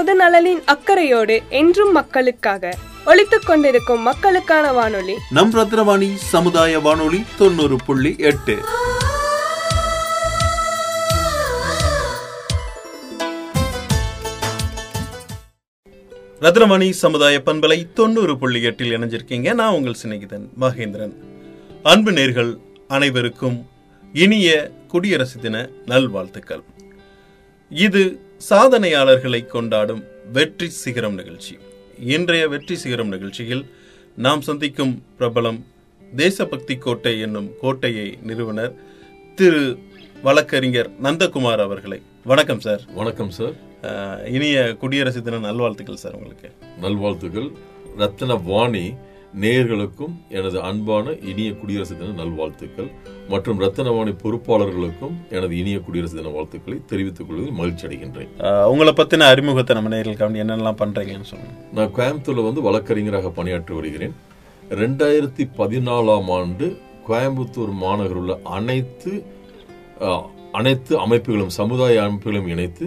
பொது நலனின் அக்கறையோடு என்றும் மக்களுக்காக ஒழித்துக் கொண்டிருக்கும் மக்களுக்கான வானொலி. நம் ரத்னவாணி சமுதாய வானொலி தொண்ணூறு புள்ளி எட்டு. ரத்னமணி சமுதாய பண்பலை தொண்ணூறு புள்ளி எட்டில் இணைஞ்சிருக்கீங்க. நான் உங்கள் சிநேகிதன் மகேந்திரன். அன்பு நேர்கள் அனைவருக்கும் இனிய குடியரசு தின நல்வாழ்த்துக்கள். இது சாதனையாளர்களை கொண்டாடும் வெற்றி சிகரம் நிகழ்ச்சி. இன்றைய வெற்றி சிகரம் நிகழ்ச்சியில் நாம் சந்திக்கும் பிரபலம் தேசபக்தி கோட்டை என்னும் கோட்டையை நிறுவனர் திரு வழக்கறிஞர் நந்தகுமார் அவர்களை. வணக்கம் சார். வணக்கம் சார். இனிய குடியரசு தின நல்வாழ்த்துக்கள் சார் உங்களுக்கு. நல்வாழ்த்துக்கள். ரத்ன வாணி நேயர்களுக்கும் எனது அன்பான இனிய குடியரசு தின நல்வாழ்த்துக்கள் மற்றும் ரத்னவாணி பொறுப்பாளர்களுக்கும் எனது இனிய குடியரசு தின வாழ்த்துக்களை தெரிவித்துக் கொள்வதில் மகிழ்ச்சி அடைகின்றேன். உங்களை பத்தின அறிமுகத்தை நம்ம நேர்களுக்கு என்னென்னலாம் பண்றீங்கன்னு சொல்லுங்க. நான் கோயம்புத்தூர்ல வந்து வழக்கறிஞராக பணியாற்றி வருகிறேன். ரெண்டாயிரத்தி பதினாலாம் ஆண்டு கோயம்புத்தூர் மாநகரில் உள்ள அனைத்து அனைத்து அமைப்புகளும் சமுதாய அமைப்புகளும் இணைத்து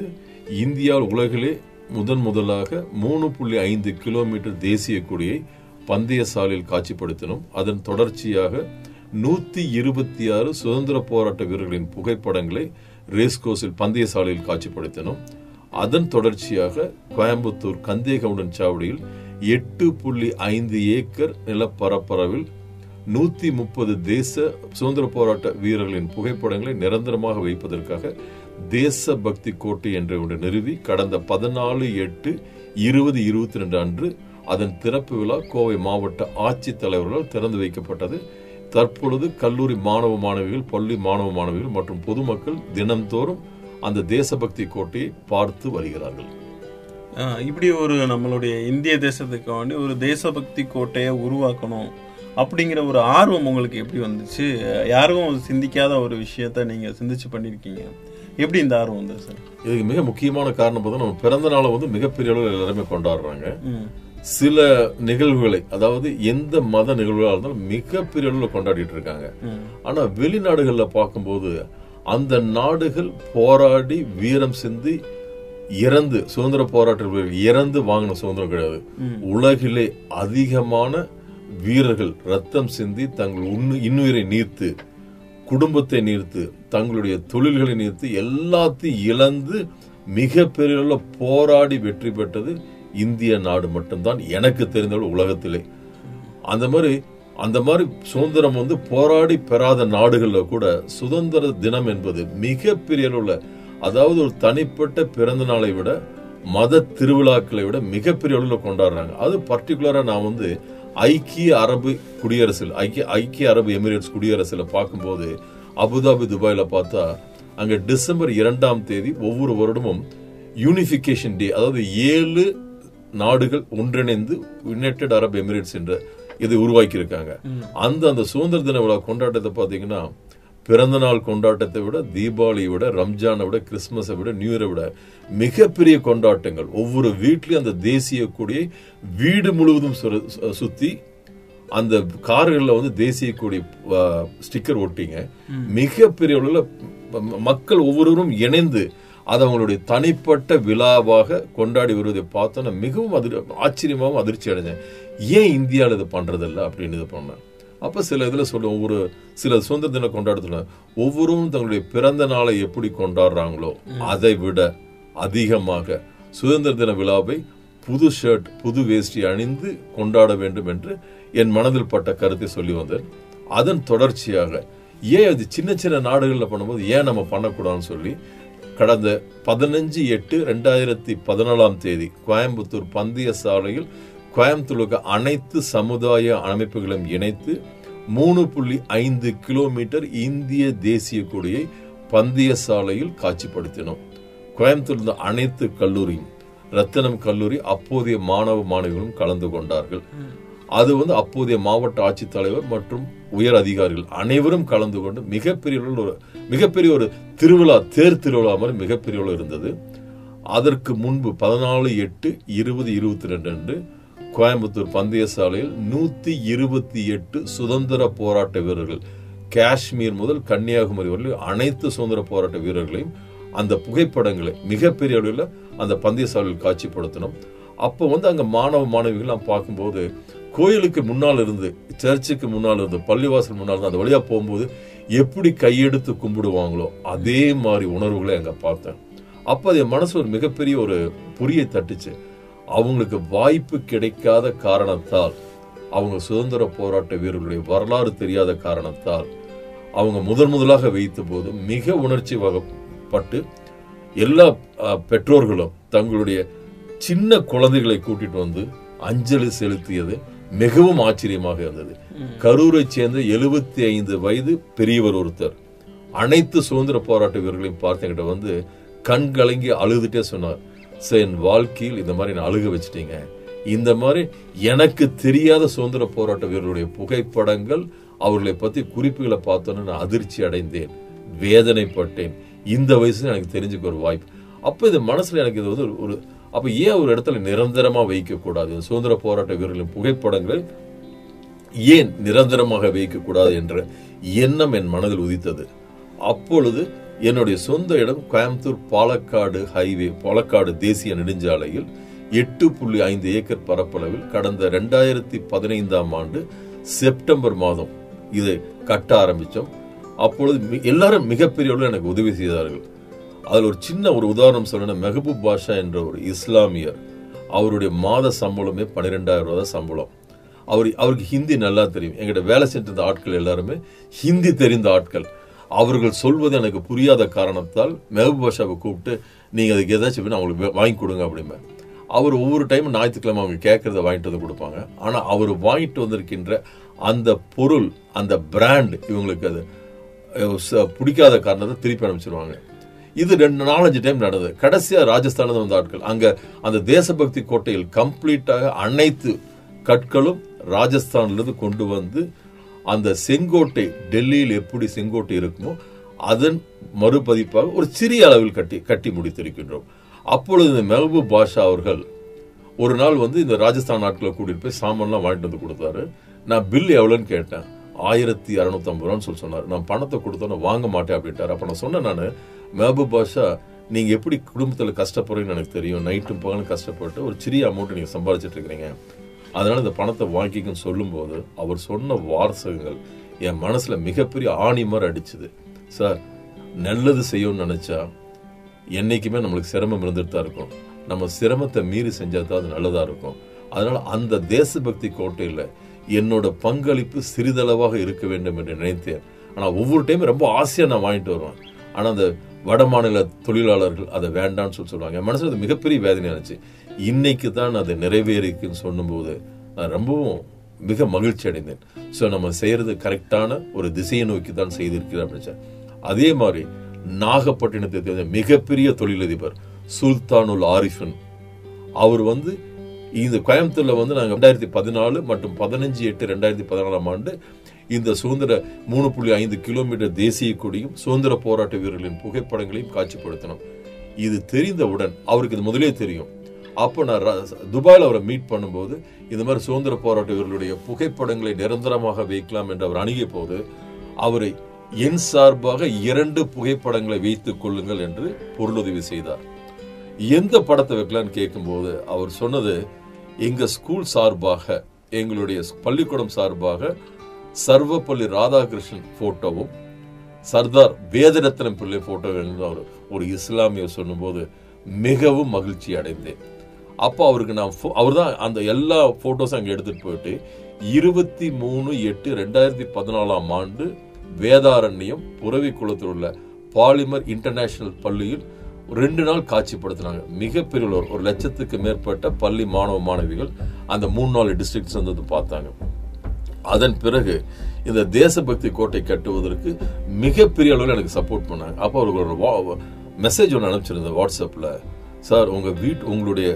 இந்தியா உலகிலே முதன் முதலாக மூணு புள்ளி ஐந்து கிலோமீட்டர் தேசிய கொடியை பந்தய சாலையில் காட்சிப்படுத்தினோம். அதன் தொடர்ச்சியாக நூத்தி இருபத்தி ஆறு சுதந்திர போராட்ட வீரர்களின் புகைப்படங்களை ரேஸ்கோஸில் பந்தய சாலையில் காட்சிப்படுத்தினோம். அதன் தொடர்ச்சியாக கோயம்புத்தூர் கந்தேகவுடன் சாவடியில் எட்டு புள்ளி ஐந்து ஏக்கர் நிலப்பரப்பரவில் நூத்தி முப்பது தேச சுதந்திர போராட்ட வீரர்களின் புகைப்படங்களை நிரந்தரமாக வைப்பதற்காக தேச பக்தி கோட்டை என்ற ஒன்று நிறுவி கடந்த பதினாலு எட்டு இருபது இருபத்தி ரெண்டு அன்று அதன் திறப்பு விழா கோவை மாவட்ட ஆட்சித் தலைவர்களால் திறந்து வைக்கப்பட்டது. தற்பொழுது கல்லூரி மாணவ மாணவிகள் பள்ளி மாணவ மாணவிகள் மற்றும் பொதுமக்கள் தினம்தோறும் அந்த தேசபக்தி கோட்டையை பார்த்து வருகிறார்கள். இப்படி ஒரு நம்மளுடைய இந்திய தேசத்துக்கு வேண்டி ஒரு தேசபக்தி கோட்டையை உருவாக்கணும் அப்படிங்கிற ஒரு ஆர்வம் உங்களுக்கு எப்படி வந்துச்சு? யாரும் சிந்திக்காத ஒரு விஷயத்த நீங்க சிந்திச்சு பண்ணிருக்கீங்க. எப்படி இந்த ஆர்வம் வந்தது சார்? இதுக்கு மிக முக்கியமான காரணம் பார்த்தா நம்ம பிறந்த நாளை வந்து மிகப்பெரிய அளவில் எல்லாருமே கொண்டாடுறாங்க. சில நிகழ்வுகளை அதாவது எந்த மத நிகழ்வுகளாக இருந்தாலும் மிகப்பெரிய அளவில் கொண்டாடிட்டு இருக்காங்க. ம். ஆனா வெளிநாடுகள்ல பார்க்கும்போது அந்த நாடுகள் போராடி வீரம் சிந்தி இறந்து சுதந்திர போராட்ட இறந்து வாங்கின சுதந்திரம் கிடையாது. உலகிலே அதிகமான வீரர்கள் ரத்தம் சிந்தி தங்கள் உண்ணு இன்னுயிரை நீர்த்து குடும்பத்தை நீர்த்து தங்களுடைய தொழில்களை நீர்த்து எல்லாத்தையும் இழந்து மிக பெரிய போராடி வெற்றி பெற்றது இந்திய நாடு மட்டும்தான் எனக்கு தெரிந்தவள் உலகத்திலே. அந்த மாதிரி அந்த மாதிரி சுதந்திரம் வந்து போராடி பெறாத நாடுகளில் கூட சுதந்திர தினம் என்பது மிக பெரிய அதாவது ஒரு தனிப்பட்ட பிறந்த நாளை விட மத திருவிழாக்களை விட மிகப்பெரிய அளவில் கொண்டாடுறாங்க. அது பர்டிகுலராக நான் வந்து ஐக்கிய அரபு குடியரசில் ஐக்கிய ஐக்கிய அரபு எமிரேட்ஸ் குடியரசில் பார்க்கும்போது அபுதாபி துபாயில் பார்த்தா அங்கே டிசம்பர் இரண்டாம் தேதி ஒவ்வொரு வருடமும் யூனிஃபிகேஷன் டே அதாவது ஏழு நாடுகள் ஒன்றிணைந்து யுனைடெட் அரப் எமிரேட்ஸ் என்ற இதை உருவாக்கி இருக்காங்க அந்த அந்த சுதந்திர தின விழா கொண்டாட்டத்தை பாத்தீங்கன்னா பிறந்த நாள் கொண்டாட்டத்தை விட தீபாவளியை விட ரம்ஜானை விட கிறிஸ்துமஸை விட நியூ இயரை விட மிகப்பெரிய கொண்டாட்டங்கள். ஒவ்வொரு வீட்லயும் அந்த தேசிய கொடியை வீடு முழுவதும் சுத்தி அந்த கார்கள்ல வந்து தேசிய கொடி ஸ்டிக்கர் ஒட்டிங்க. மிகப்பெரிய அளவுல மக்கள் ஒவ்வொருவரும் இணைந்து அதை அவங்களுடைய தனிப்பட்ட விழாவாக கொண்டாடி வருவதை பார்த்தோன்னா மிகவும் அதிர் ஆச்சரியமாகவும் அதிர்ச்சி அடைஞ்சேன். ஏன் இந்தியாவில் இது பண்றதில்ல அப்படின்னு இது பண்ணேன். அப்ப சில இதுல சொல்லுவோம் ஒரு சில சுதந்திர தின கொண்டாடத்துல ஒவ்வொருவரும் தங்களுடைய பிறந்த நாளை எப்படி கொண்டாடுறாங்களோ அதை விட அதிகமாக சுதந்திர தின விழாவை புது ஷர்ட் புது வேஷ்டி அணிந்து கொண்டாட வேண்டும் என்று என் மனதில் பட்ட கருத்தை சொல்லி வந்தேன். அதன் தொடர்ச்சியாக ஏன் அது சின்ன சின்ன நாடுகளில் பண்ணும்போது ஏன் நம்ம பண்ணக்கூடாதுன்னு சொல்லி கடந்த பதினஞ்சு எட்டு ரெண்டாயிரத்தி பதினாலாம் தேதி கோயம்புத்தூர் பந்தய சாலையில் கோயம்புத்தூருக்கு அனைத்து சமுதாய அமைப்புகளும் இணைத்து மூணு புள்ளி ஐந்து கிலோமீட்டர் இந்திய தேசிய கொடியை பந்தய சாலையில் காட்சிப்படுத்தினோம். கோயம்புத்தூர் இருந்த அனைத்து கல்லூரியும் ரத்தனம் கல்லூரி அப்போதைய மாணவ மாணவிகளும் கலந்து கொண்டார்கள். அது வந்து அப்போதைய மாவட்ட ஆட்சித்தலைவர் மற்றும் உயர் அதிகாரிகள் அனைவரும் கலந்து கொண்டு மிகப்பெரிய ஒரு மிகப்பெரிய ஒரு திருவிழா தேர் திருவிழா மாதிரி மிகப்பெரிய இருந்தது. அதற்கு முன்பு பதினாலு எட்டு இருபது இருபத்தி ரெண்டு அன்று கோயம்புத்தூர் பந்தய சாலையில் நூற்றி இருபத்தி எட்டு சுதந்திர போராட்ட வீரர்கள் காஷ்மீர் முதல் கன்னியாகுமரி வரை அனைத்து சுதந்திர போராட்ட வீரர்களையும் அந்த புகைப்படங்களை மிகப்பெரிய அளவில் அந்த பந்தயசாலையில் காட்சிப்படுத்தணும் அப்போ வந்து அங்கே மாணவ மாணவிகள் நான் பார்க்கும்போது கோயிலுக்கு முன்னால் இருந்து சர்ச்சுக்கு முன்னால் இருந்து பள்ளிவாசல் முன்னால் இருந்து அந்த வழியாக போகும்போது எப்படி கையெடுத்து கும்பிடுவாங்களோ அதே மாதிரி உணர்வுகளை அங்கே பார்த்தேன். அப்போ அது என் மனசு ஒரு மிகப்பெரிய ஒரு புரியை தட்டுச்சு. அவங்களுக்கு வாய்ப்பு கிடைக்காத காரணத்தால் அவங்க சுதந்திர போராட்ட வீரர்களுடைய வரலாறு தெரியாத காரணத்தால் அவங்க முதன் முதலாக வைத்த போது மிக உணர்ச்சி வகப்பட்டு எல்லா பெற்றோர்களும் தங்களுடைய சின்ன குழந்தைகளை கூட்டிட்டு வந்து அஞ்சலி செலுத்தியது. மிகவும் ஆச்சரியமாக இருந்தது. கரூரை சேர்ந்த எழுபத்தி ஐந்து வயது பெரியவர் ஒருத்தர். அனைத்து சுதந்திர போராட்ட வீரர்களையும் பார்த்து என்கிட்ட வந்து கண் கலங்கி அழுதுட்டே சொன்னார். சார் என் வாழ்க்கையில் இந்த மாதிரி நான் அழுக வச்சிட்டீங்க. இந்த மாதிரி எனக்கு தெரியாத சுதந்திர போராட்ட வீரர்களுடைய புகைப்படங்கள் அவர்களை பத்தி குறிப்புகளை பார்த்தோன்னு நான் அதிர்ச்சி அடைந்தேன். வேதனைப்பட்டேன். இந்த வயசுல எனக்கு தெரிஞ்சுக்க ஒரு வாய்ப்பு. அப்போ இது மனசுல எனக்கு இது வந்து ஒரு அப்ப ஏன் ஒரு இடத்துல நிரந்தரமா வைக்க கூடாது சுதந்திர போராட்ட வீரர்களின் புகைப்படங்கள் ஏன் நிரந்தரமாக வைக்கக்கூடாது என்ற எண்ணம் என் மனதில் உதித்தது. அப்பொழுது என்னுடைய சொந்த இடம் கோயம்புத்தூர் பாலக்காடு ஹைவே பாலக்காடு தேசிய நெடுஞ்சாலையில் எட்டு புள்ளி ஐந்து ஏக்கர் பரப்பளவில் கடந்த ரெண்டாயிரத்தி பதினைந்தாம் ஆண்டு செப்டம்பர் மாதம் இதை கட்ட ஆரம்பித்தோம். அப்பொழுது மி- எல்லாரும் மிகப்பெரிய அளவில் எனக்கு உதவி செய்தார்கள். அதில் ஒரு சின்ன ஒரு உதாரணம் சொல்லணும் மெஹபூப் பாஷா என்ற ஒரு இஸ்லாமியர் அவருடைய மாத சம்பளமே பன்னிரெண்டாயிரம் ரூபா தான் சம்பளம். அவர் அவருக்கு ஹிந்தி நல்லா தெரியும். எங்கிட்ட வேலை செஞ்சிருந்த ஆட்கள் எல்லாருமே ஹிந்தி தெரிந்த ஆட்கள். அவர்கள் சொல்வது எனக்கு புரியாத காரணத்தால் மெஹபூப் பாஷாவை கூப்பிட்டு நீங்கள் அதுக்கு ஏதாச்சும் வேணும் அவங்களுக்கு வாங்கி கொடுங்க அப்படிமே அவர் ஒவ்வொரு டைமும் ஞாயிற்றுக்கிழமை அவங்க கேட்குறத வாங்கிட்டு வந்து கொடுப்பாங்க. ஆனால் அவர் வாங்கிட்டு வந்திருக்கின்ற அந்த பொருள் அந்த பிராண்ட் இவங்களுக்கு அது ச- பிடிக்காத காரணத்தை திருப்பி அனுப்பிச்சிருவாங்க. இது ரெண்டு நாலஞ்சு டைம் நடந்தது. கடைசியாக ராஜஸ்தானில் வந்த ஆட்கள். அங்கே அந்த தேசபக்தி கோட்டையில் கம்ப்ளீட்டாக அனைத்து கற்களும் ராஜஸ்தான்லேருந்து கொண்டு வந்து அந்த செங்கோட்டை டெல்லியில் எப்படி செங்கோட்டை இருக்குமோ அதன் மறுபதிப்பாக ஒரு சிறிய அளவில் கட்டி கட்டி முடித்திருக்கின்றோம். அப்பொழுது இந்த மெஹபூப் பாஷா அவர்கள் ஒரு நாள் வந்து இந்த ராஜஸ்தான் நாட்களை கூட்டிகிட்டு போய் சாமான்லாம் வாங்கிட்டு வந்து கொடுத்தாரு. நான் பில் எவ்வளோன்னு கேட்டேன். ஆயிரத்தி இரநூத்தம்பது ரூபான்னு சொல்லி சொன்னார். நான் பணத்தை கொடுத்தோன்னு வாங்க மாட்டேன் அப்படின்ட்டார். அப்போ நான் சொன்னேன் நான் மெஹபூப் பாஷா நீங்க எப்படி குடும்பத்துல கஷ்டப்படுறீங்கன்னு எனக்கு தெரியும். நைட்டும் பகலும் கஷ்டப்பட்டு ஒரு சிறிய அமௌண்ட் நீங்க சம்பாதிச்சிட்டு இருக்கிறீங்க. அதனால இந்த பணத்தை வாங்கிக்கன்னு சொல்லும்போது அவர் சொன்ன வாரசகங்கள் என் மனசுல மிகப்பெரிய ஆணி மாதிரி அடிச்சுது. சார் நல்லது செய்யணும்னு நினைச்சா என்னைக்குமே நம்மளுக்கு சிரமம் இருந்துட்டு தான் இருக்கும். நம்ம சிரமத்தை மீறி செஞ்சா தான் அது நல்லதா இருக்கும். அதனால அந்த தேசபக்தி கோட்டையில் என்னோட பங்களிப்பு சிறிதளவாக இருக்க வேண்டும் என்று நினைத்தேன். ஆனால் ஒவ்வொரு டைமும் ரொம்ப ஆசையாக நான் வாங்கிட்டு வருவேன். ஆனால் அந்த வட மாநில தொழிலாளர்கள் அதை வேண்டாம்னு சொல்லி சொல்லுவாங்க. என் மனசில் அது மிகப்பெரிய வேதனையாக இருந்துச்சு இன்னைக்கு தான் அது நிறைவேறிக்குன்னு சொல்லும்போது நான் ரொம்பவும் மிக மகிழ்ச்சி அடைந்தேன். ஸோ நம்ம செய்கிறது கரெக்டான ஒரு திசையை நோக்கி தான் செய்திருக்கிறோம் அப்படின்னு அதே மாதிரி நாகப்பட்டினத்தை தெரிந்த மிகப்பெரிய தொழிலதிபர் சுல்தானுல் ஆரிஃபன் அவர் வந்து இந்த கோயம்புத்தூரில் வந்து நாங்கள் ரெண்டாயிரத்தி பதினாலு மற்றும் பதினஞ்சு எட்டு ரெண்டாயிரத்தி பதினாலாம் ஆண்டு இந்த சுதந்திர மூணு புள்ளி ஐந்து கிலோமீட்டர் தேசிய கொடியும் சுதந்திர போராட்ட வீரர்களின் புகைப்படங்களையும் காட்சிப்படுத்தினோம் இது தெரிந்தவுடன் அவருக்கு இது முதலே தெரியும். அப்போ நான் துபாயில் அவரை மீட் பண்ணும்போது இந்த மாதிரி சுதந்திர போராட்ட வீரர்களுடைய புகைப்படங்களை நிரந்தரமாக வைக்கலாம் என்று அவர் அணுகிய போது அவரை என் சார்பாக இரண்டு புகைப்படங்களை வைத்துக் கொள்ளுங்கள் என்று பொருளுதவி செய்தார். எந்த படத்தை வைக்கலான்னு கேட்கும்போது அவர் சொன்னது எங்க ஸ்கூல் சார்பாக எங்களுடைய பள்ளிக்கூடம் சார்பாக சர்வப்பள்ளி ராதாகிருஷ்ணன் போட்டோவும் சர்தார் வேதரத்னம் பிள்ளை போட்டோ அவர் ஒரு இஸ்லாமியர் சொல்லும்போது மிகவும் மகிழ்ச்சி அடைந்தேன். அப்போ அவருக்கு நான் அவர் தான் அந்த எல்லா ஃபோட்டோஸும் அங்கே எடுத்துகிட்டு போயிட்டு இருபத்தி மூணு எட்டு ரெண்டாயிரத்தி பதினாலாம் ஆண்டு வேதாரண்யம் புறவி குளத்தில் உள்ள பாலிமர் இன்டர்நேஷனல் பள்ளியில் ரெண்டு நாள் காட்சிப்படுத்தினாங்க. மிகப்பெரிய ஒரு ஒரு லட்சத்துக்கு மேற்பட்ட பள்ளி மாணவ மாணவிகள் அந்த மூணு நாலு டிஸ்ட்ரிக்ட்ஸ் வந்து பார்த்தாங்க. அதன் பிறகு இந்த தேசபக்தி கோட்டை கட்டுவதற்கு மிகப்பெரிய அளவில் எனக்கு சப்போர்ட் பண்ணாங்க. அப்போ அவர்களோட மெசேஜ் ஒன்று அனுப்பிச்சிருந்தேன் வாட்ஸ்அப்பில் சார் உங்கள் வீட்டு உங்களுடைய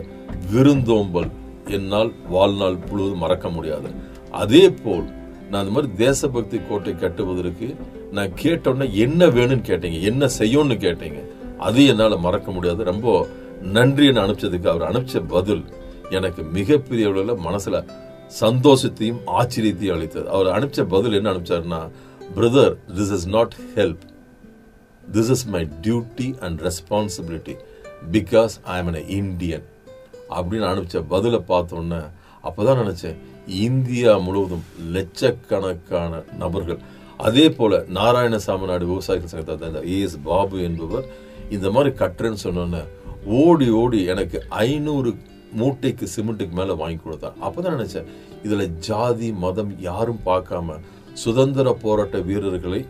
விருந்தோம்பல் என்னால் வாழ்நாள் முழுவதும் மறக்க முடியாது. அதே போல் நான் இந்த மாதிரி தேசபக்தி கோட்டை கட்டுவதற்கு நான் கேட்டோன்னே என்ன வேணும்னு கேட்டீங்க என்ன செய்யணும்னு கேட்டீங்க. அது என்னால் மறக்க முடியாது. ரொம்ப நன்றின்னு அனுப்பிச்சதுக்கு அவர் அனுப்பிச்ச பதில் எனக்கு மிகப்பெரிய அளவில் மனசில் சந்தோஷத்தையும் ஆச்சரியத்தையும் அளித்தது. அவர் அனுப்பிச்ச பதில் என்ன அனுப்பிச்சாருன்னா brother this is not help this is my duty and responsibility because I am Indian அப்படின்னு அனுப்பிச்ச பதிலை பார்த்தோன்னே அப்போதான் நினச்சேன் இந்தியா முழுவதும் லட்சக்கணக்கான நபர்கள். அதே போல் நாராயணசாமி நாடு விவசாயிகள் சங்கத்தை தந்த ஏஎஸ் பாபு என்பவர் இந்த மாதிரி கட்டுறேன்னு சொன்னோன்னே ஓடி ஓடி எனக்கு ஐநூறு மூட்டைக்கு சிமெண்ட்டுக்கு மேலே வாங்கி கொடுத்தார். அப்போதான் நினைச்சேன் இதில் ஜாதி மதம் யாரும் பார்க்காம சுதந்திர போராட்ட வீரர்களை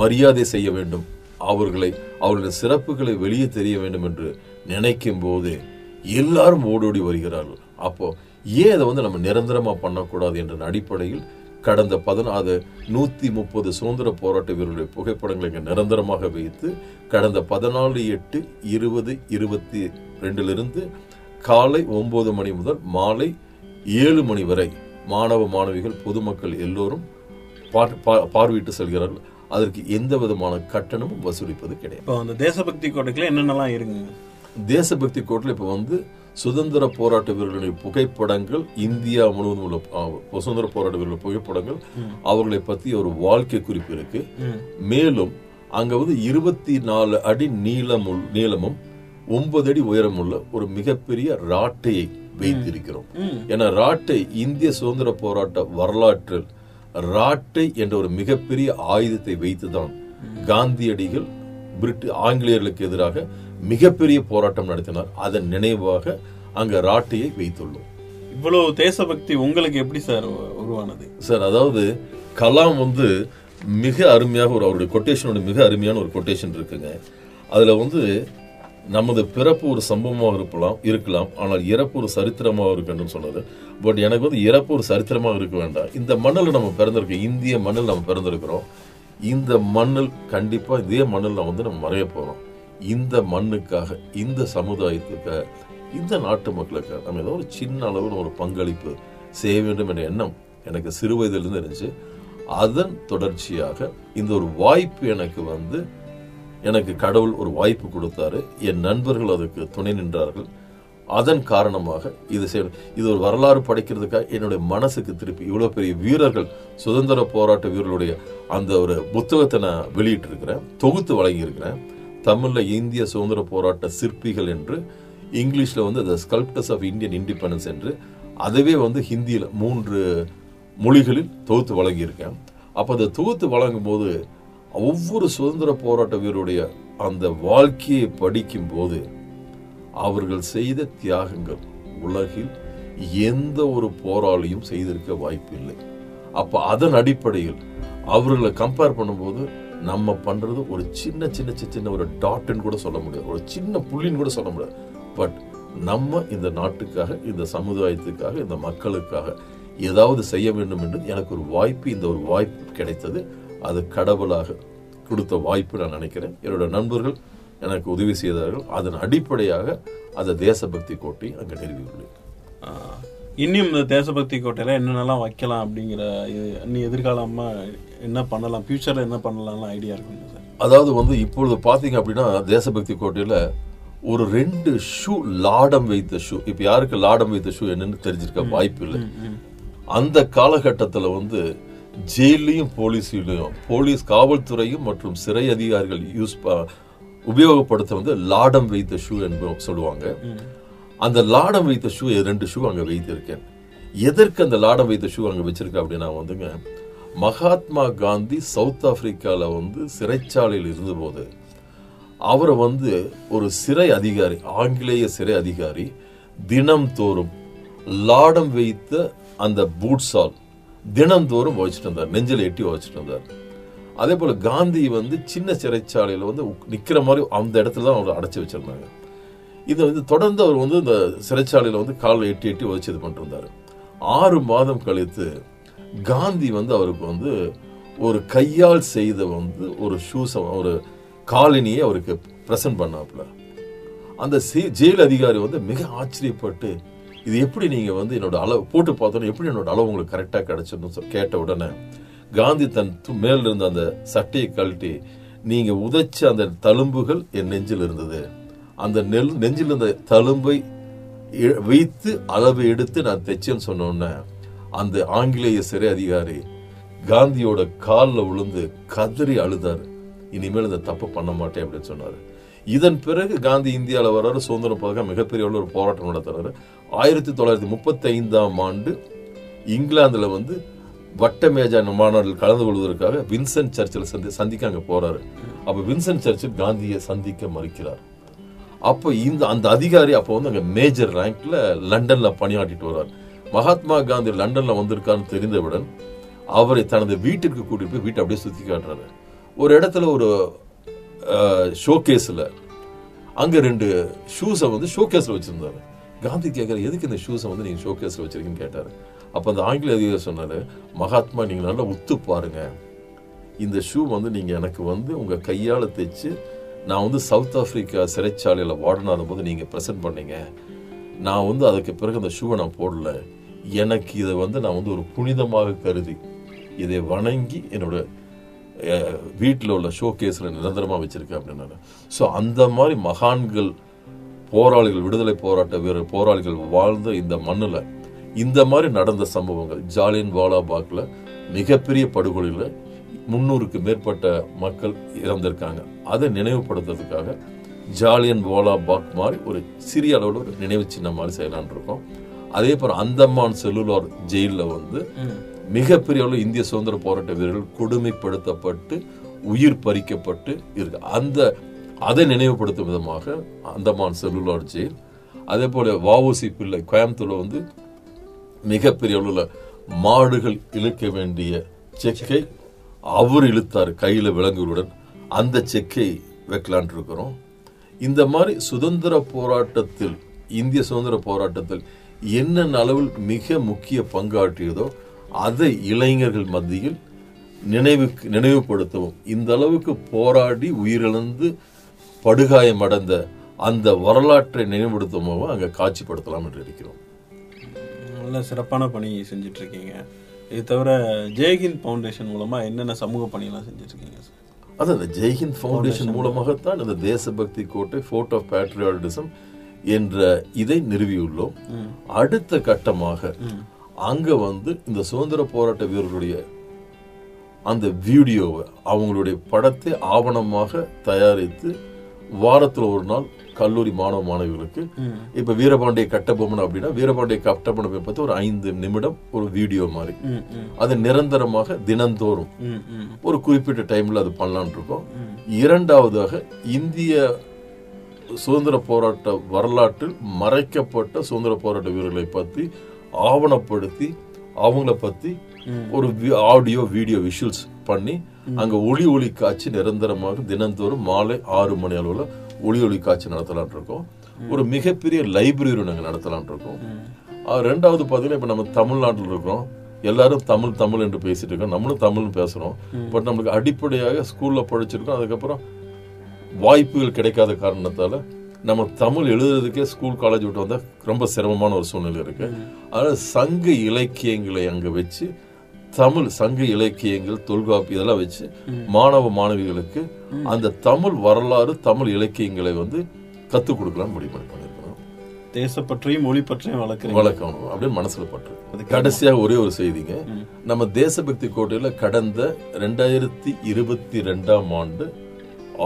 மரியாதை செய்ய வேண்டும். அவர்களை அவர்களுடைய சிறப்புகளை வெளியே தெரிய வேண்டும் என்று நினைக்கும் போது எல்லாரும் ஓடோடி வருகிறார்கள். அப்போ ஏன் அதை வந்து நம்ம நிரந்தரமாக பண்ணக்கூடாது என்ற அடிப்படையில் கடந்த பதினாறு நூற்றி முப்பது சுதந்திர போராட்ட வீரர்களுடைய புகைப்படங்களை இங்கே நிரந்தரமாக வைத்து கடந்த பதினாலு எட்டு இருபது இருபத்தி ரெண்டிலிருந்து காலை ஒன்பது மணி முதல் மாலை ஏழு மணி வரை மாணவ மாணவிகள் பொதுமக்கள் எல்லோரும் பார்வையிட்டு செல்கிறார்கள். அதற்கு எந்த விதமான கட்டணமும் வசூலிப்பது கிடையாது. இப்போ அந்த தேசபக்தி கோட்டைக்குள்ள என்னென்னலாம் இருக்குங்க? தேசபக்தி கோட்டில் இப்போ வந்து சுதந்திர போராட்ட வீரர்களுடைய புகைப்படங்கள் இந்தியா முழுவதும் உள்ள சுதந்திர போராட்ட வீரர்கள் புகைப்படங்கள் அவர்களை பத்தி ஒரு வாழ்க்கை குறிப்பு இருக்கு. மேலும் அங்க வந்து இருபத்தி நாலு அடி நீளமுள் நீளமும் ஒன்பது அடி உயரமுள்ள ஒரு மிகப்பெரிய ராட்டையை வைத்திருக்கிறோம். ஏன்னா ராட்டை இந்திய சுதந்திர போராட்ட வரலாற்றில் ராட்டை என்ற ஒரு மிகப்பெரிய ஆயுதத்தை வைத்துதான் காந்தியடிகள் பிரிட்டி ஆங்கிலேயர்களுக்கு எதிராக மிகப்பெரிய போராட்டம் நடத்தினார். அதன் நினைவாக அங்க ராட்டையை வைத்துள்ளோம். இவ்வளவு தேசபக்தி உங்களுக்கு எப்படி சார் உருவானது? சார் அதாவது கலாம் வந்து மிக அருமையாக ஒரு அவருடைய கொட்டேஷனோட மிக அருமையான ஒரு கொட்டேஷன் இருக்குங்க. அதுல வந்து நமது பிறப்பு ஒரு சம்பவமாக இருக்கலாம் இருக்கலாம். ஆனால் இறப்பு ஒரு சரித்திரமாக இருக்கணும்னு சொன்னது. பட் எனக்கு வந்து இறப்பு ஒரு சரித்திரமாக இருக்க வேண்டாம். இந்த மண்ணில் நம்ம பிறந்திருக்கோம் இந்திய மண்ணில் நம்ம பிறந்திருக்கிறோம். இந்த மண்ணில் கண்டிப்பாக இதே மண்ணில் வந்து நம்ம மறைய போகிறோம் இந்த மண்ணுக்காக இந்த சமுதாயத்துக்காக இந்த நாட்டு மக்களுக்காக நம்ம ஏதோ ஒரு சின்ன அளவில் ஒரு பங்களிப்பு செய்ய வேண்டும் என்ற எண்ணம் எனக்கு சிறு வயதிலிருந்து இருந்துச்சு. அதன் தொடர்ச்சியாக இந்த ஒரு வாய்ப்பு எனக்கு வந்து எனக்கு கடவுள் ஒரு வாய்ப்பு கொடுத்தாரு. என் நண்பர்கள் அதுக்கு துணை நின்றார்கள். அதன் காரணமாக இது செய்- இது ஒரு வரலாறு படைக்கிறதுக்காக என்னுடைய மனசுக்கு திருப்பி இவ்வளோ பெரிய வீரர்கள் சுதந்திர போராட்ட வீரர்களுடைய அந்த ஒரு புத்தகத்தை நான் வெளியிட்டிருக்கிறேன். தொகுத்து வழங்கியிருக்கிறேன். தமிழில் இந்திய சுதந்திர போராட்ட சிற்பிகள் என்று இங்கிலீஷில் வந்து the sculptors of Indian independence என்று அதுவே வந்து ஹிந்தியில் மூன்று மொழிகளில் தொகுத்து வழங்கியிருக்கேன். அப்போ அதை தொகுத்து வழங்கும் போது ஒவ்வொரு சுதந்திர போராட்ட வீரருடைய அந்த வாழ்க்கையை படிக்கும் போது அவர்கள் செய்த தியாகங்கள் உலகில் எந்த ஒரு போராளியும் செய்திருக்க வாய்ப்பில்லை. அப்போ அதன் அடிப்படையில் அவர்களை கம்பேர் பண்ணும்போது நம்ம பண்ணுறது ஒரு சின்ன சின்ன சின்ன சின்ன ஒரு டாட்டுன்னு கூட சொல்ல முடியாது. ஒரு சின்ன புள்ளின்னு கூட சொல்ல முடியாது. பட் நம்ம இந்த நாட்டுக்காக இந்த சமுதாயத்துக்காக இந்த மக்களுக்காக ஏதாவது செய்ய வேண்டும் என்று எனக்கு ஒரு வாய்ப்பு இந்த ஒரு வாய்ப்பு கிடைத்தது. அது கடவுளாக கொடுத்த வாய்ப்பு நான் நினைக்கிறேன். என்னோட நண்பர்கள் எனக்கு உதவி செய்தார்கள். அதன் அடிப்படையாக அந்த தேசபக்தி கோட்டை அங்கே நிறுவியுள்ளேன். இன்னும் இந்த தேசபக்தி கோட்டையில என்னென்னலாம் வைக்கலாம் அப்படிங்கிற இது நீ எதிர்காலமா என்ன பண்ணலாம்? ஃபியூச்சர்ல என்ன பண்ணலாம்லாம் ஐடியா இருக்குங்க சார் அதாவது வந்து இப்பொழுது பாத்தீங்க அப்படின்னா தேசபக்தி கோட்டையில ஒரு ரெண்டு ஷூ லாடம் வைத்த ஷூ இப்ப யாருக்கு லாடம் வைத்த ஷூ என்னன்னு தெரிஞ்சிருக்க வாய்ப்பு இல்லை. அந்த காலகட்டத்துல வந்து ஜெயிலையும் போலீஸ்லயும் போலீஸ் காவல்துறையும் மற்றும் சிறை அதிகாரிகள் யூஸ் உபயோகப்படுத்த வந்து லாடம் வைத்த ஷூ என்று சொல்லுவாங்க. அந்த லாடம் வைத்த ஷூ ரெண்டு ஷூ அங்க வைத்திருக்கேன். எதற்கு அந்த லாடம் வைத்த ஷூ அங்க வச்சிருக்கேன் அப்படின்னா வந்துங்க மகாத்மா காந்தி சவுத் ஆப்பிரிக்கால வந்து சிறைச்சாலையில் இருந்தபோது அவரை வந்து ஒரு சிறை அதிகாரி ஆங்கிலேய சிறை அதிகாரி தினம்தோறும் லாடம் வைத்த அந்த பூட்ஸால் தினந்தோறும் வச்சுட்டு இருந்தார் நெஞ்சில் எட்டி வச்சுட்டு இருந்தார் அதே போல் காந்தி வந்து சின்ன சிறைச்சாலையில் வந்து நிற்கிற மாதிரி அந்த இடத்துல தான் அவரை அடைச்சி வச்சிருந்தாங்க. இதை வந்து தொடர்ந்து அவர் வந்து இந்த சிறைச்சாலையில் வந்து காலில் எட்டி எட்டி வச்சு இது பண்ணிட்டு இருந்தாரு ஆறு மாதம் கழித்து காந்தி வந்து அவருக்கு வந்து ஒரு கையால் செய்த வந்து ஒரு ஷூஸை ஒரு காலனியை அவருக்கு ப்ரெசன்ட் பண்ணாப்புல. அந்த ஜெயில் அதிகாரி வந்து மிக ஆச்சரியப்பட்டு இது எப்படி நீங்கள் வந்து என்னோட அளவு போட்டு பார்த்தோன்னா எப்படி என்னோட அளவு உங்களுக்கு கரெக்டாக கிடைச்சதுன்னு கேட்ட உடனே காந்தி தன் து- மேல இருந்த அந்த சட்டையை கழட்டி நீங்கள் உதைச்ச அந்த தழும்புகள் என் நெஞ்சில் இருந்தது. அந்த நெல் நெஞ்சில் இருந்த தழும்பை வைத்து அளவை எடுத்து நான் தைச்சேன்னு சொன்னோன்னே அந்த ஆங்கிலேய சிறை அதிகாரி காந்தியோட காலில் விழுந்து கதறி அழுதாரு. இனிமேல் இந்த தப்பு பண்ண மாட்டேன் அப்படின்னு சொன்னார். இதன் பிறகு காந்தி இந்தியாவில் வர்றாரு சுதந்திரம் போராட்டம் மிகப்பெரிய ஒரு போராட்டம் நடத்துறாரு. ஆயிரத்தி தொள்ளாயிரத்தி முப்பத்தைந்தாம் ஆண்டு இங்கிலாந்தில் வந்து வட்ட மேஜா மாநாட்டில் கலந்து கொள்வதற்காக வின்சென்ட் சர்ச்சில் சந்தி சந்திக்க அங்கே போகிறாரு அப்போ வின்சென்ட் சர்ச்சில் காந்தியை சந்திக்க மறுக்கிறார். அப்போ இந்த அந்த அதிகாரி அப்போ வந்து அங்கே மேஜர் ரேங்க்ல லண்டனில் பணியாற்றிட்டு வர்றார். மகாத்மா காந்தி லண்டனில் வந்திருக்காருன்னு தெரிந்தவுடன் அவரை தனது வீட்டிற்கு கூட்டிட்டு போய் வீட்டை அப்படியே சுற்றி காட்டுறாரு. ஒரு இடத்துல ஒரு ஷோகேஸில் அங்கே ரெண்டு ஷூஸை வந்து ஷோகேஸில் வச்சுருந்தாரு. காந்தி கேட்குற எதுக்கு இந்த ஷூஸை வந்து நீங்கள் ஷோகேஸில் வச்சுருக்கீங்கன்னு கேட்டார். அப்போ அந்த ஆங்கில அதிகாரி சொன்னார் மகாத்மா நீங்கள் நல்லா உத்து பாருங்க. இந்த ஷூ வந்து நீங்கள் எனக்கு வந்து உங்கள் கையால் தைச்சு நான் வந்து சவுத் ஆஃப்ரிக்கா சிறைச்சாலையில் வார்டனா போது நீங்கள் ப்ரெசென்ட் பண்ணீங்க. நான் வந்து அதுக்கு பிறகு அந்த ஷூவை நான் போடல. எனக்கு இதை வந்து நான் வந்து ஒரு புனிதமாக கருதி இதை வணங்கி என்னோட வீட்டில் உள்ள ஷோ கேஸில் நிரந்தரமாக வச்சுருக்கேன் அப்படின்னாரு. ஸோ அந்த மாதிரி மகான்கள் போராளிகள் விடுதலை போராட்ட வீரர் போராளிகள் வாழ்ந்த இந்த மண்ணில் இந்த மாதிரி நடந்த சம்பவங்கள் ஜாலியன் வாலாபாக்ல மிகப்பெரிய படுகொலையில் முன்னூறுக்கு மேற்பட்ட மக்கள் இறந்திருக்காங்க. அதை நினைவுபடுத்துறதுக்காக ஜாலியன் வாலாபாக் மாதிரி ஒரு சிறிய அளவில் ஒரு நினைவு சின்னம் மாதிரி செய்யலாம்னு இருக்கோம். அதே போல அந்தமான் செல்லுலார் ஜெயிலில் வந்து மிகப்பெரிய அளவில் இந்திய சுதந்திர போராட்ட வீரர்கள் கொடுமைப்படுத்தப்பட்டு உயிர் பறிக்கப்பட்டு இருக்கு. அந்த அதை நினைவுபடுத்தும் விதமாக அந்தமான் செல்லுலார் ஜெயில் அதே போல வஉசி பிள்ளை கோயம்புத்தூர்ல வந்து மிகப்பெரிய அளவில் மாடுகள் இழுக்க வேண்டிய செக்கை அவர் இழுத்தார் கையில் விலங்குகளுடன். அந்த செக்கை வைக்கலான் இருக்கிறோம் இந்த மாதிரி சுதந்திர போராட்டத்தில் இந்திய சுதந்திர போராட்டத்தில் என்னென்ன அளவில் மிக முக்கிய பங்காற்றியதோ அதை இளைஞர்கள் மத்தியில் நினைவுக்கு நினைவுபடுத்தவும் இந்த அளவுக்கு போராடி உயிரிழந்து படுகாயமடைந்த அந்த வரலாற்றை நினைவுபடுத்தவும் அங்கே காட்சிப்படுத்தலாம் என்று இருக்கிறோம். நல்ல சிறப்பான பணி செஞ்சுட்டு இருக்கீங்க இது தவிர ஜெய்ஹிந்த் ஃபவுண்டேஷன் மூலமா என்னென்ன சமூக பணியெல்லாம் செஞ்சுட்டு இருக்கீங்க சார் அதான் இந்த ஜெய்ஹிந்த் ஃபவுண்டேஷன் மூலமாகத்தான் இந்த தேசபக்தி கோட்டை ஃபோர்ட் ஆஃப் பேட்ரியாட்டிசம் என்ற இதை நிறுவியுள்ளோம். அடுத்த கட்டமாக அங்க வந்து இந்த சுதந்திர போராட்ட வீரர்களுடைய அந்த வீடியோவை அவங்களுடைய படத்தை ஆவணமாக தயாரித்து வாரத்துல ஒரு நாள் கல்லூரி மாணவ மாணவிகளுக்கு. இப்ப வீரபாண்டிய கட்டபொம்மன் அப்படின்னா வீரபாண்டிய கட்டபொம்மனை பத்தி ஒரு ஐந்து நிமிடம் ஒரு வீடியோ மாதிரி. அது நிரந்தரமாக தினந்தோறும். ஒரு குறிப்பிட்ட டைம்ல அது பண்ணலாம்னு இருக்கோம். இரண்டாவதாக இந்திய சுதந்திர போராட்ட வரலாற்றில் மறைக்கப்பட்ட சுதந்திர போராட்ட வீரர்களை பத்தி ஆவணப்படுத்தி அவங்கள பத்தி ஒரு ஆடியோ வீடியோ விஷுவல்ஸ் பண்ணி அங்க ஒளி ஒளி காட்சி நிரந்தரமாக தினந்தோறும் மாலை ஆறு மணி அளவுல ஒளி ஒளி காட்சி நடத்தலான் இருக்கோம். ஒரு மிகப்பெரிய லைப்ரரி நாங்க நடத்தலான் இருக்கோம். ரெண்டாவது பாத்தீங்கன்னா இப்ப நம்ம தமிழ்நாட்டில் இருக்கோம். எல்லாரும் தமிழ் தமிழ் என்று பேசிட்டு இருக்கோம். நம்மளும் தமிழ்னு பேசுறோம். பட் நம்மளுக்கு அடிப்படையாக ஸ்கூல்ல படிச்சிருக்கோம். அதுக்கப்புறம் வாய்ப்புகள் கிடைக்காத காரணத்தால நம்ம தமிழ் எழுதுறதுக்கே ஸ்கூல் காலேஜ் விட்டு வந்தா ரொம்ப சிரமமான ஒரு சூழ்நிலை இருக்கு. அதனால சங்க இலக்கியங்களை அங்க வச்சு தமிழ் சங்க இலக்கியங்கள் தொல்காப்பி இதெல்லாம் வச்சு மாணவ மாணவிகளுக்கு அந்த தமிழ் வரலாறு தமிழ் இலக்கியங்களை வந்து கத்துக் கொடுக்கலாம்னு முடிவு பண்ணி பண்ணியிருக்கிறோம் தேசப்பற்றையும் மொழி பற்றையும் வளர்க்குறீங்க. வழக்கணும் அப்படின்னு மனசுல பற்று கடைசியாக ஒரே ஒரு செய்திங்க. நம்ம தேசபக்தி கோட்டையில கடந்த ரெண்டாயிரத்தி இருபத்தி ரெண்டாம் ஆண்டு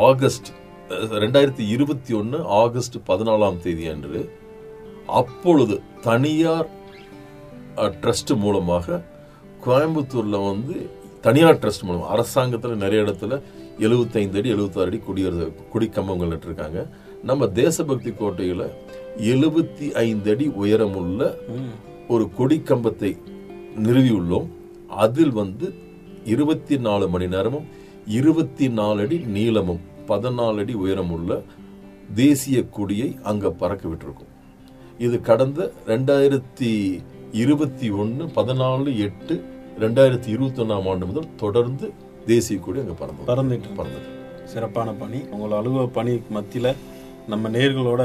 ஆகஸ்ட் ரெண்டாயிரத்தி இருபத்தி ஒன்னு ஆகஸ்ட் பதினாலாம் தேதி அன்று அப்பொழுது தனியார் ட்ரஸ்ட் மூலமாக கோயம்புத்தூர்ல வந்து தனியார் ட்ரஸ்ட் மூலம் அரசாங்கத்துல நிறைய இடத்துல 75 அடி 76 அடி குடியரசு குடிக்கம்பங்கள் நட்டிருக்காங்க நம்ம தேசபக்தி கோட்டையில எழுபத்தி ஐந்து அடி உயரமுள்ள ஒரு கொடிக்கம்பத்தை நிறுவியுள்ளோம். அதில் வந்து இருபத்தி நாலு மணி நேரமும் இருபத்தி நாலு அடி நீளமும் பதினாலு அடி உயரமுள்ள தேசிய கொடியை அங்க பறக்க விட்டிருக்கோம். இது கடந்த ரெண்டாயிரத்தி இருபத்தி ஒன்னு பதினாலு எட்டு ரெண்டாயிரத்தி இருபத்தி ஒன்னாம் ஆண்டு முதல் தொடர்ந்து தேசிய கொடி அங்க பறந்து பறந்துட்டு. பறந்தது. சிறப்பான பணி. உங்களோட அலுவலக பணி மத்தியில நம்ம நேர்களோட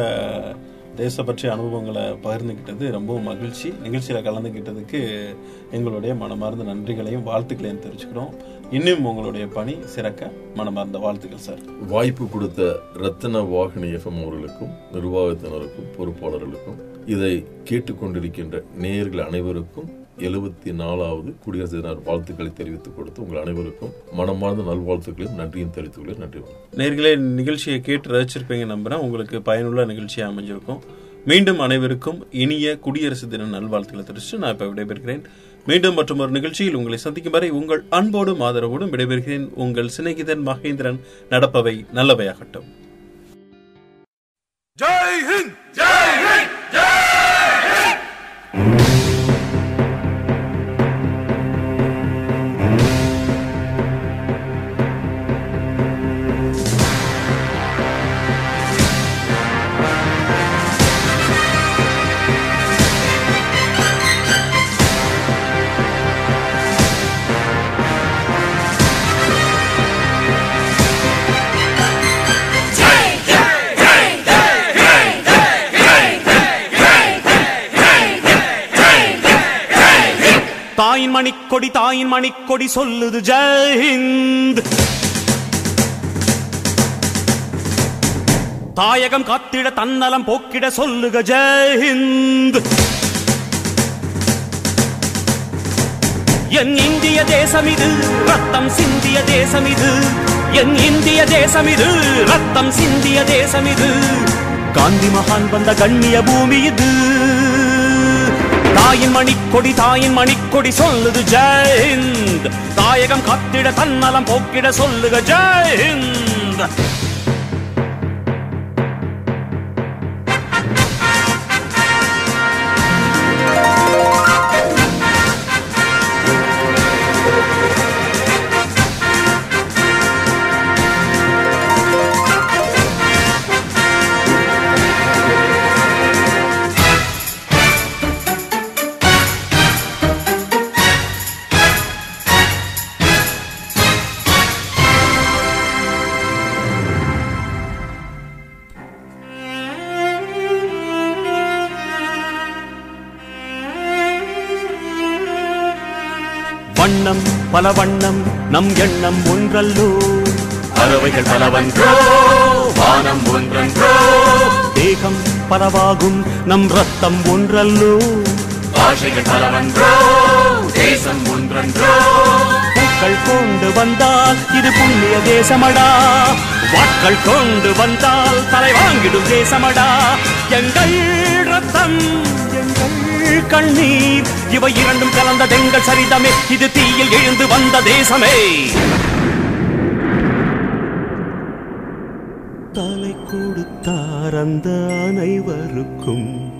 தேசப்பற்றி அனுபவங்களை பகிர்ந்துக்கிட்டது ரொம்பவும் மகிழ்ச்சி. நிகழ்ச்சியில் கலந்துக்கிட்டதுக்கு எங்களுடைய மனமார்ந்த நன்றிகளையும் வாழ்த்துக்களையும் தெரிவிச்சுக்கிறோம். இன்னும் உங்களுடைய பணி சிறக்க மனமார்ந்த வாழ்த்துக்கள் சார். வாய்ப்பு கொடுத்த ரத்ன வாகினி எஃப்எம் அவர்களுக்கும் நிர்வாகத்தினருக்கும் பொறுப்பாளர்களுக்கும் இதை கேட்டுக்கொண்டிருக்கின்ற நேயர்கள் அனைவருக்கும் எழுபத்தி நாலாவது குடியரசு தின வாழ்த்துக்களை தெரிவித்துக் கொடுத்து உங்கள் அனைவருக்கும் மனமார்ந்த நல்வாழ்த்துக்களையும் நன்றியும் தெரிவித்துக் கொள்ள நன்றி. வணக்கம். நேர்களே நிகழ்ச்சியை கேட்டு ரசிச்சிருப்பீங்க நம்புறேன். உங்களுக்கு பயனுள்ள நிகழ்ச்சியாக அமைஞ்சிருக்கும். மீண்டும் அனைவருக்கும் இனிய குடியரசு தின நல்வாழ்த்துக்களை தெரிவித்து நான் இப்போ விடைபெறுகிறேன். மீண்டும் மற்றும் ஒரு நிகழ்ச்சியில் உங்களை சந்திக்கும் வரை உங்கள் அன்போடும் ஆதரவோடும் விடைபெறுகிறேன். உங்கள் சிநேகிதன் மகேந்திரன் நடப்பவை நல்லவையாகட்டும். மணிக்கொடி தாயின் மணிக்கொடி சொல்லுது ஜெயஹிந்த் தாயகம் காத்திட தன்னலம் போக்கிட சொல்லுக ஜெயஹிந்த் என் இந்திய தேசம் இது ரத்தம் சிந்திய தேசம் இது. என் இந்திய தேசம் இது ரத்தம் சிந்திய தேசம் இது. காந்தி மகான் வந்த கண்ணிய பூமி இது. தாயின் மணிக்கொடி தாயின் மணி கொடி சொல்லுது ஜெயந்த் தாயகம் கத்திட தன்னலம் போக்கிட சொல்லுக ஜெயஹிந்த் பல வண்ணம் நம் எண்ணம் ஒன்றல்லோ. பறவைகள் பலவன்றோ வானம் ஒன்றன்றோ. தேகம் பலவாகும் நம் ரத்தம் ஒன்றல்லோ. பாஷைகள் பலவன்றோ தேசம் ஒன்றன்றோ. பூக்கள் கொண்டு வந்தால் இது புண்ணிய தேசமடா. வாட்கள் கொண்டு வந்தால் தலை வாங்கிடும் தேசமடா. எங்கள் ரத்தம் எங்கள் கண்ணீர். இவை இரண்டும் கலந்த தெங்கள் சரிதமே. இது தீயில் எழுந்து வந்த தேசமே. தலை கொடுத்தார் அந்த அனைவருக்கும்.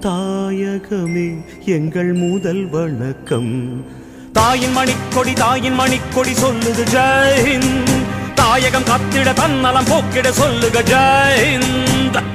தாயகமே எங்கள் முதல் வணக்கம். தாயின் மணிக்கொடி தாயின் மணிக்கொடி சொல்லுது ஜெயஹிந்த் தாயகம் கத்திட தன்னலம் போக்கிட சொல்லுக ஜெயஹிந்த்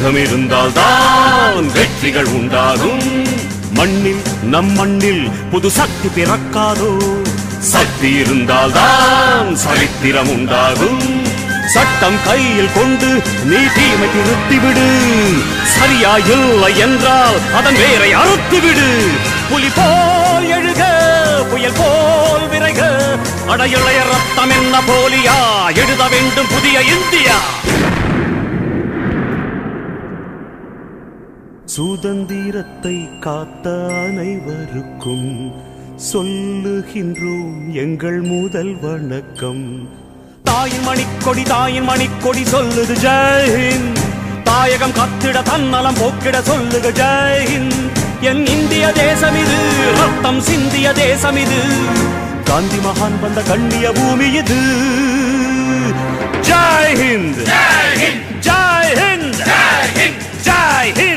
வேகம் இருந்தால் தான் வெற்றிகள் உண்டாகும். மண்ணில் நம் மண்ணில் புது சக்தி பிறக்காதோ? சக்தி இருந்தால் தான் சரித்திரம் உண்டாகும். சட்டம் கையில் கொண்டு நீ தீமை திருத்திவிடு. சரியா இல்லை என்றால் அதன் வேரை அறுத்துவிடு. புலி போல் எழுக புயல் போல் விரைக. அடையுளைய ரத்தம் என்ன போலியா? எழுத வேண்டும் புதிய இந்தியா. சுதந்திரத்தை காத்த அனைவருக்கும் சொல்லுகின்றோம் எங்கள் முதல் வணக்கம். தாயின் மணிக்கொடி தாயின் மணிக்கொடி சொல்லுது ஜெயின் தாயகம் கத்திட தன்னலம் போக்கிட சொல்லுக ஜெயின் என் இந்திய தேசம் இது ரத்தம் சிந்திய தேசம் இது. காந்தி மகான் வந்த கண்ணிய பூமி இது. ஜெய் ஹிந்த். ஜெய் ஹிந்த். ஜெய் ஹிந்த்.